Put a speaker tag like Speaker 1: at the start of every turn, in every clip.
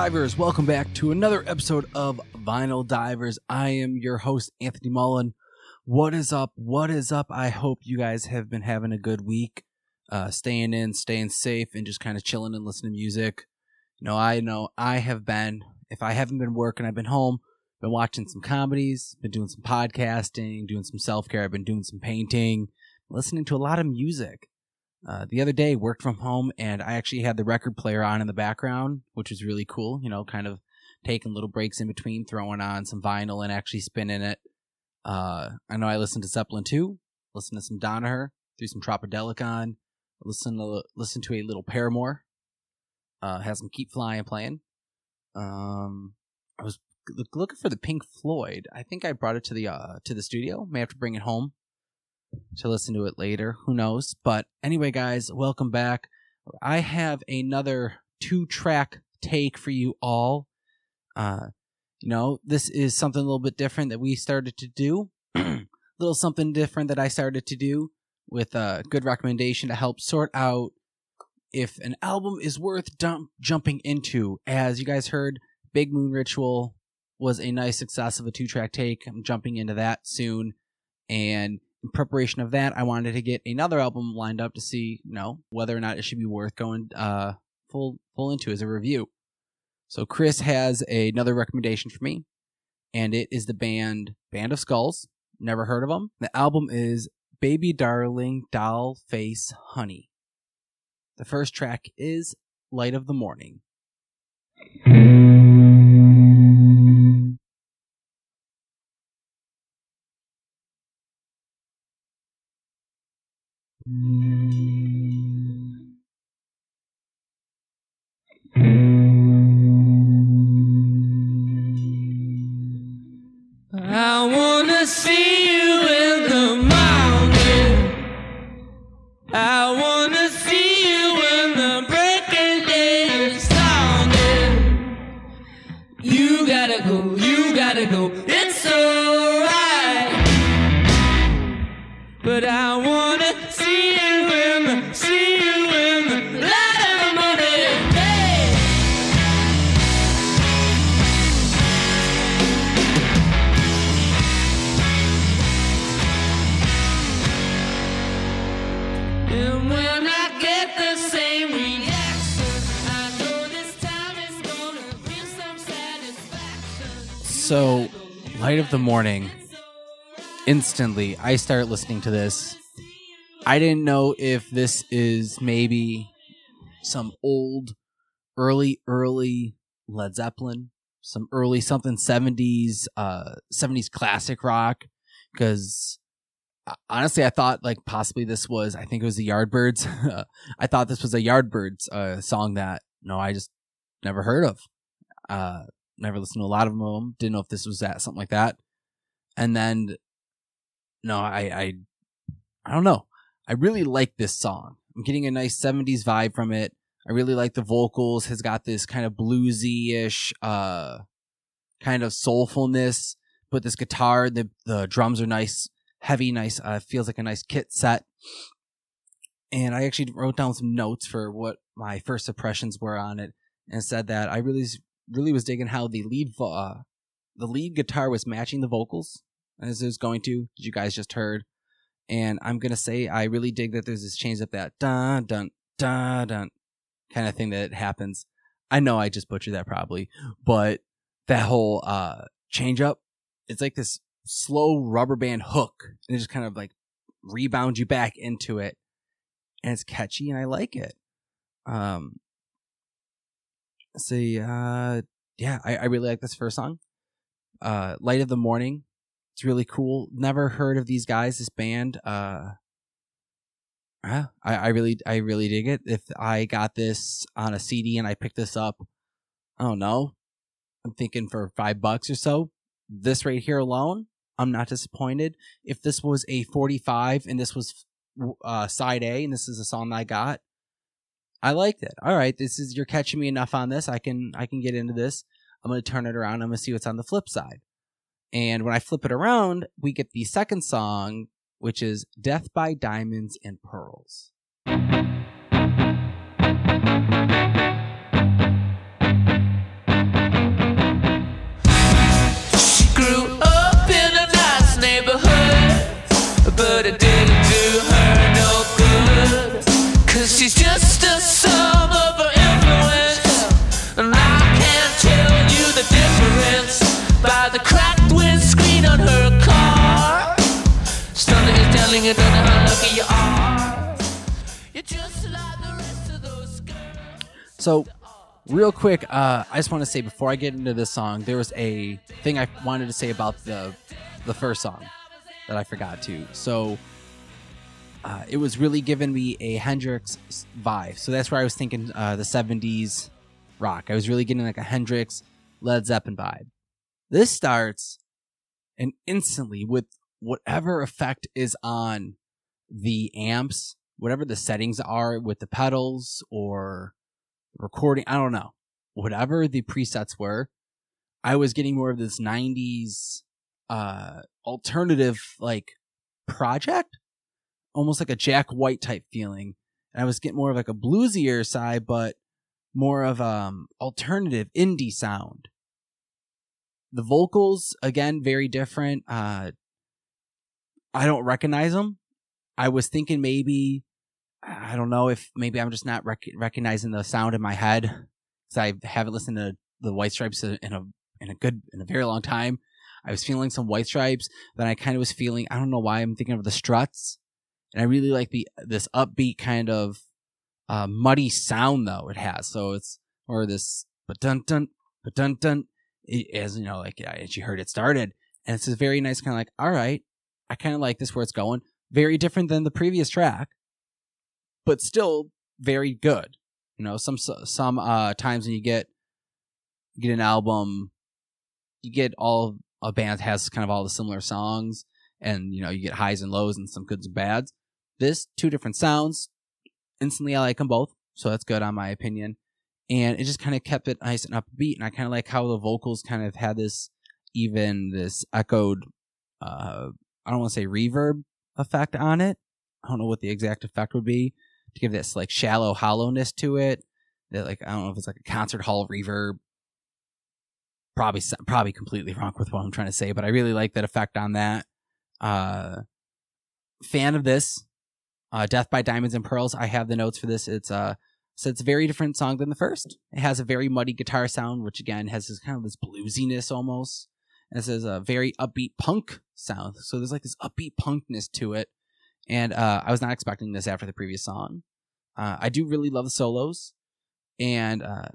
Speaker 1: Divers, welcome back to another episode of Vinyl Divers. I am your host, Anthony Mullen. What is up? What is up? I hope you guys have been having a good week, uh, staying in, staying safe, and just kind of chilling and listening to music. You know, I know I have been, if I haven't been working, I've been home, been watching some comedies, been doing some podcasting, doing some self care, I've been doing some painting, listening to a lot of music. Uh, the other day, worked from home, and I actually had the record player on in the background, which was really cool. You know, kind of taking little breaks in between, throwing on some vinyl and actually spinning it. Uh, I know I listened to Zeppelin too, listened to some Donaher, threw some Tropidelic on, listen to listen to a little Paramore, uh, had some Keep Flying playing. Um, I was looking for the Pink Floyd. I think I brought it to the uh, to the studio. May have to bring it home to listen to it later. Who knows? But anyway, guys, welcome back. I have another two track take for you all. Uh, you know, this is something a little bit different that we started to do. a little something different that I started to do with a good recommendation to help sort out if an album is worth dump- jumping into. As you guys heard, Big Moon Ritual was a nice success of a two track take. I'm jumping into that soon. And in preparation of that, I wanted to get another album lined up to see, you know, whether or not it should be worth going uh full full into as a review. So Chris has another recommendation for me, and it is the band Band of Skulls. Never heard of them. The album is Baby Darling Doll Face Honey. The first track is Light of the Morning.
Speaker 2: See you
Speaker 1: So, Light of the Morning. Instantly, I start listening to this. I didn't know if this is maybe some old, early, early Led Zeppelin, some early something 70s, uh, 70s classic rock. Because honestly, I thought like possibly this was, I think it was the Yardbirds. I thought this was a Yardbirds uh, song that, no, I just never heard of. Uh, never listened to a lot of them. Didn't know if this was that something like that. And then, no, I, I, I don't know. I really like this song. I'm getting a nice 70s vibe from it. I really like the vocals. Has got this kind of bluesy-ish, uh, kind of soulfulness. But this guitar, the the drums are nice, heavy, nice. Uh, feels like a nice kit set. And I actually wrote down some notes for what my first impressions were on it, and said that I really really was digging how the lead vo- uh, the lead guitar was matching the vocals as it was going to. As you guys just heard, and I'm gonna say I really dig that there's this change up that dun dun dun dun kind of thing that happens. I know I just butchered that probably, but that whole uh change up, it's like this slow rubber band hook, and it just kind of like rebounds you back into it, and it's catchy, and I like it. Um, see, uh, yeah, I, I really like this first song. Uh, Light of the Morning. It's really cool. Never heard of these guys, this band. Uh, I, I really, I really dig it. If I got this on a CD and I picked this up, I don't know, I'm thinking for five bucks or so. This right here alone, I'm not disappointed. If this was a 45 and this was uh, side A and this is a song I got, I liked it. All right, this is you're catching me enough on this. I can I can get into this. I'm gonna turn it around. I'm gonna see what's on the flip side. And when I flip it around, we get the second song, which is Death by Diamonds and Pearls. So, real quick, uh, I just want to say before I get into this song, there was a thing I wanted to say about the the first song that I forgot to. So, uh, it was really giving me a Hendrix vibe. So that's where I was thinking uh, the '70s rock. I was really getting like a Hendrix, Led Zeppelin vibe. This starts, and instantly with whatever effect is on the amps, whatever the settings are with the pedals or recording. I don't know. Whatever the presets were, I was getting more of this 90s uh alternative like project, almost like a Jack White type feeling. And I was getting more of like a bluesier side, but more of um alternative indie sound. The vocals again very different. Uh I don't recognize them. I was thinking maybe I don't know if maybe I'm just not rec- recognizing the sound in my head because I haven't listened to the White Stripes in a in a good in a very long time. I was feeling some White Stripes, then I kind of was feeling I don't know why I'm thinking of the Struts, and I really like the this upbeat kind of uh, muddy sound though it has. So it's or this but dun dun but dun dun as you know like as you heard it started, and it's a very nice kind of like all right, I kind of like this where it's going. Very different than the previous track but still very good. You know, some some uh times when you get get an album, you get all a band has kind of all the similar songs, and you know you get highs and lows and some goods and bads. This two different sounds. Instantly, I like them both, so that's good on my opinion. And it just kind of kept it nice and upbeat, and I kind of like how the vocals kind of had this even this echoed. uh I don't want to say reverb effect on it. I don't know what the exact effect would be to give this like shallow hollowness to it. That like I don't know if it's like a concert hall reverb. Probably probably completely wrong with what I'm trying to say, but I really like that effect on that. Uh, fan of this, uh, "Death by Diamonds and Pearls." I have the notes for this. It's uh, so it's a very different song than the first. It has a very muddy guitar sound, which again has this kind of this bluesiness almost. And it says a very upbeat punk sound. So there's like this upbeat punkness to it and uh, I was not expecting this after the previous song. Uh, I do really love the solos, and uh,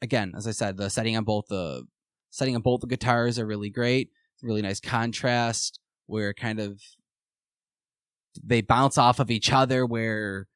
Speaker 1: again, as I said, the setting on both the setting on both the guitars are really great. Really nice contrast where kind of they bounce off of each other, where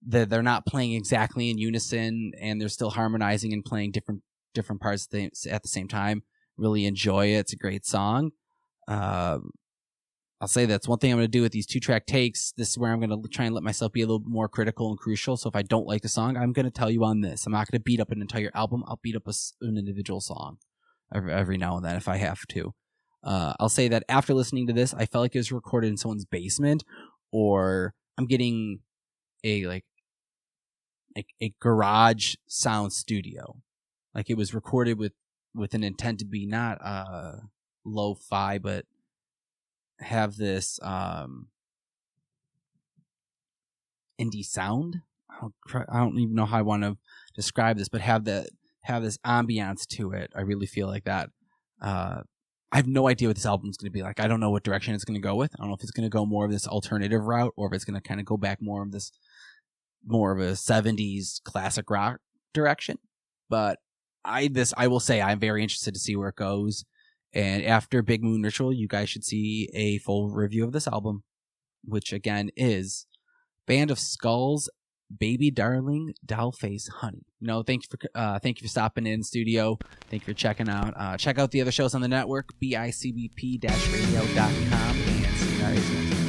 Speaker 1: they're, they're not playing exactly in unison, and they're still harmonizing and playing different different parts at the, at the same time. Really enjoy it. It's a great song. Um, I'll say that's one thing I'm going to do with these two track takes. This is where I'm going to try and let myself be a little more critical and crucial. So if I don't like the song, I'm going to tell you on this. I'm not going to beat up an entire album. I'll beat up a an individual song every, every now and then if I have to. Uh, I'll say that after listening to this, I felt like it was recorded in someone's basement, or I'm getting a like like a garage sound studio. Like it was recorded with with an intent to be not uh lo-fi, but have this um indie sound. I don't, even know how I want to describe this, but have that have this ambiance to it. I really feel like that. Uh, I have no idea what this album's going to be like. I don't know what direction it's going to go with. I don't know if it's going to go more of this alternative route or if it's going to kind of go back more of this more of a 70s classic rock direction. But I this I will say I'm very interested to see where it goes. And after Big Moon Ritual, you guys should see a full review of this album, which again is Band of Skulls, Baby Darling, Dollface, Honey. No, thank you for uh, thank you for stopping in studio. Thank you for checking out. Uh, check out the other shows on the network, bicbp-radio.com and CNRA's